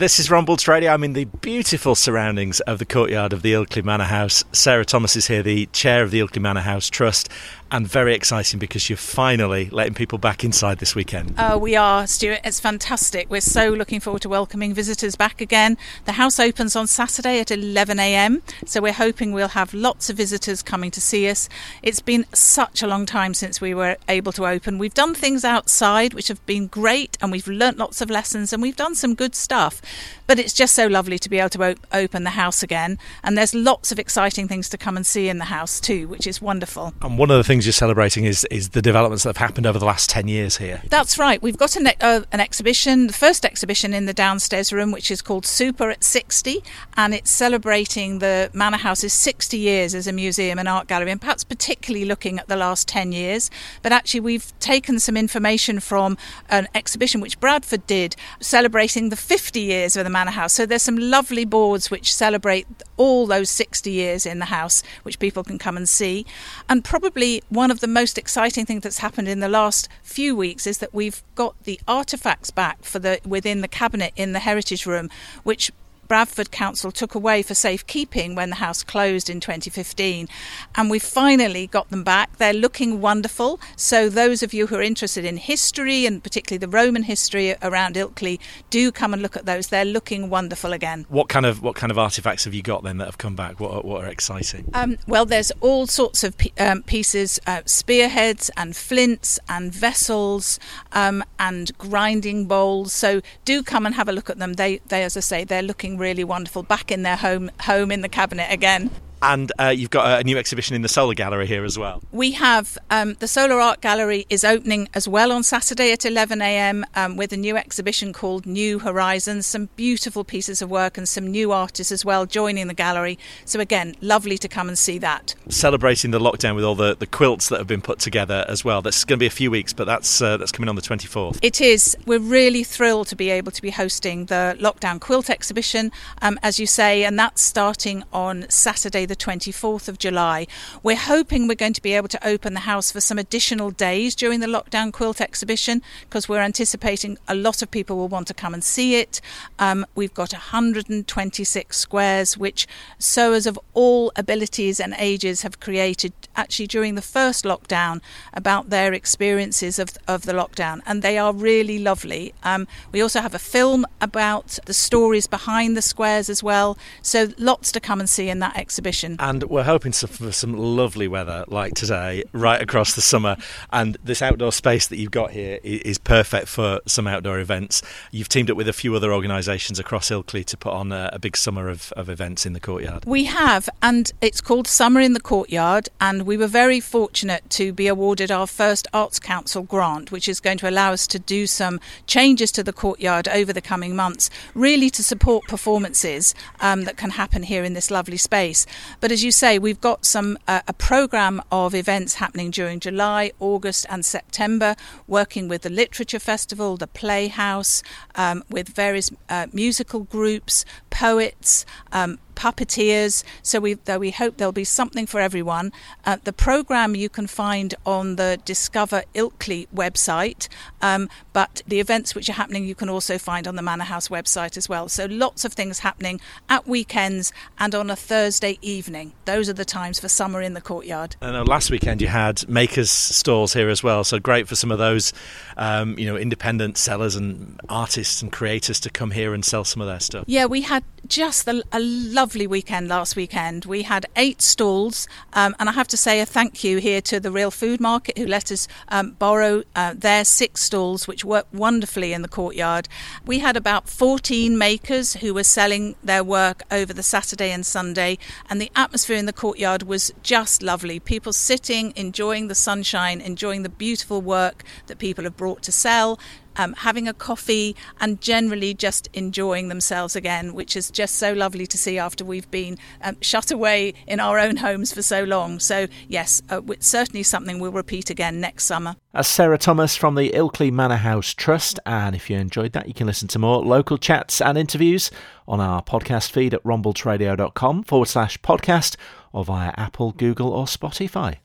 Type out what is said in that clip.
This is Ron Radio. I'm in the beautiful surroundings of the courtyard of the Ilkley Manor House. Sarah Thomas is here, the chair of the Ilkley Manor House Trust, and very exciting because you're finally letting people back inside this weekend. Uh, we are, Stuart. It's fantastic. We're so looking forward to welcoming visitors back again. The house opens on Saturday at 11am, so we're hoping we'll have lots of visitors coming to see us. It's been such a long time since we were able to open. We've done things outside which have been great, and we've learnt lots of lessons, and we've done some good stuff. But it's just so lovely to be able to op- open the house again, and there's lots of exciting things to come and see in the house too, which is wonderful. And one of the things you're celebrating is is the developments that have happened over the last 10 years here. That's right. We've got an, uh, an exhibition, the first exhibition in the downstairs room, which is called Super at 60, and it's celebrating the Manor House's 60 years as a museum and art gallery, and perhaps particularly looking at the last 10 years. But actually, we've taken some information from an exhibition which Bradford did celebrating the 50 years of the Manor House. So there's some lovely boards which celebrate all those 60 years in the house, which people can come and see. And probably one of the most exciting things that's happened in the last few weeks is that we've got the artifacts back for the within the cabinet in the heritage room, which Bradford Council took away for safekeeping when the house closed in 2015. And we finally got them back. They're looking wonderful. So, those of you who are interested in history and particularly the Roman history around Ilkley, do come and look at those. They're looking wonderful again. What kind of what kind of artifacts have you got then that have come back? What are, what are exciting? Um, well, there's all sorts of um, pieces, uh, spearheads and flints and vessels um, and grinding bowls. So do come and have a look at them. They, they as I say, they're looking really wonderful back in their home home in the cabinet again. And uh, you've got a new exhibition in the Solar Gallery here as well. We have um, the Solar Art Gallery is opening as well on Saturday at 11am um, with a new exhibition called New Horizons. Some beautiful pieces of work and some new artists as well joining the gallery. So, again, lovely to come and see that. Celebrating the lockdown with all the, the quilts that have been put together as well. That's going to be a few weeks, but that's, uh, that's coming on the 24th. It is. We're really thrilled to be able to be hosting the Lockdown Quilt Exhibition, um, as you say, and that's starting on Saturday the 24th of July. We're hoping we're going to be able to open the house for some additional days during the lockdown quilt exhibition because we're anticipating a lot of people will want to come and see it. Um, we've got 126 squares, which sewers of all abilities and ages have created actually during the first lockdown about their experiences of, of the lockdown, and they are really lovely. Um, we also have a film about the stories behind the squares as well, so lots to come and see in that exhibition. And we're hoping for some lovely weather like today, right across the summer. And this outdoor space that you've got here is perfect for some outdoor events. You've teamed up with a few other organisations across Ilkley to put on a, a big summer of, of events in the courtyard. We have, and it's called Summer in the Courtyard. And we were very fortunate to be awarded our first Arts Council grant, which is going to allow us to do some changes to the courtyard over the coming months, really to support performances um, that can happen here in this lovely space. But as you say, we've got some uh, a program of events happening during July, August, and September, working with the Literature Festival, the Playhouse, um, with various uh, musical groups, poets. Um, puppeteers. So we we hope there'll be something for everyone. Uh, the program you can find on the Discover Ilkley website, um, but the events which are happening you can also find on the Manor House website as well. So lots of things happening at weekends and on a Thursday evening. Those are the times for summer in the courtyard. I know last weekend you had makers stalls here as well, so great for some of those, um, you know, independent sellers and artists and creators to come here and sell some of their stuff. Yeah, we had just a, a lovely weekend last weekend. We had eight stalls, um, and I have to say a thank you here to the Real Food Market who let us um, borrow uh, their six stalls, which worked wonderfully in the courtyard. We had about 14 makers who were selling their work over the Saturday and Sunday, and the atmosphere in the courtyard was just lovely. People sitting, enjoying the sunshine, enjoying the beautiful work that people have brought to sell, um, having a coffee, and generally just enjoying themselves again, which is just so lovely to see after we've been um, shut away in our own homes for so long. So, yes, uh, it's certainly something we'll repeat again next summer. As Sarah Thomas from the Ilkley Manor House Trust. And if you enjoyed that, you can listen to more local chats and interviews on our podcast feed at rombaldsradio.com forward slash podcast or via Apple, Google, or Spotify.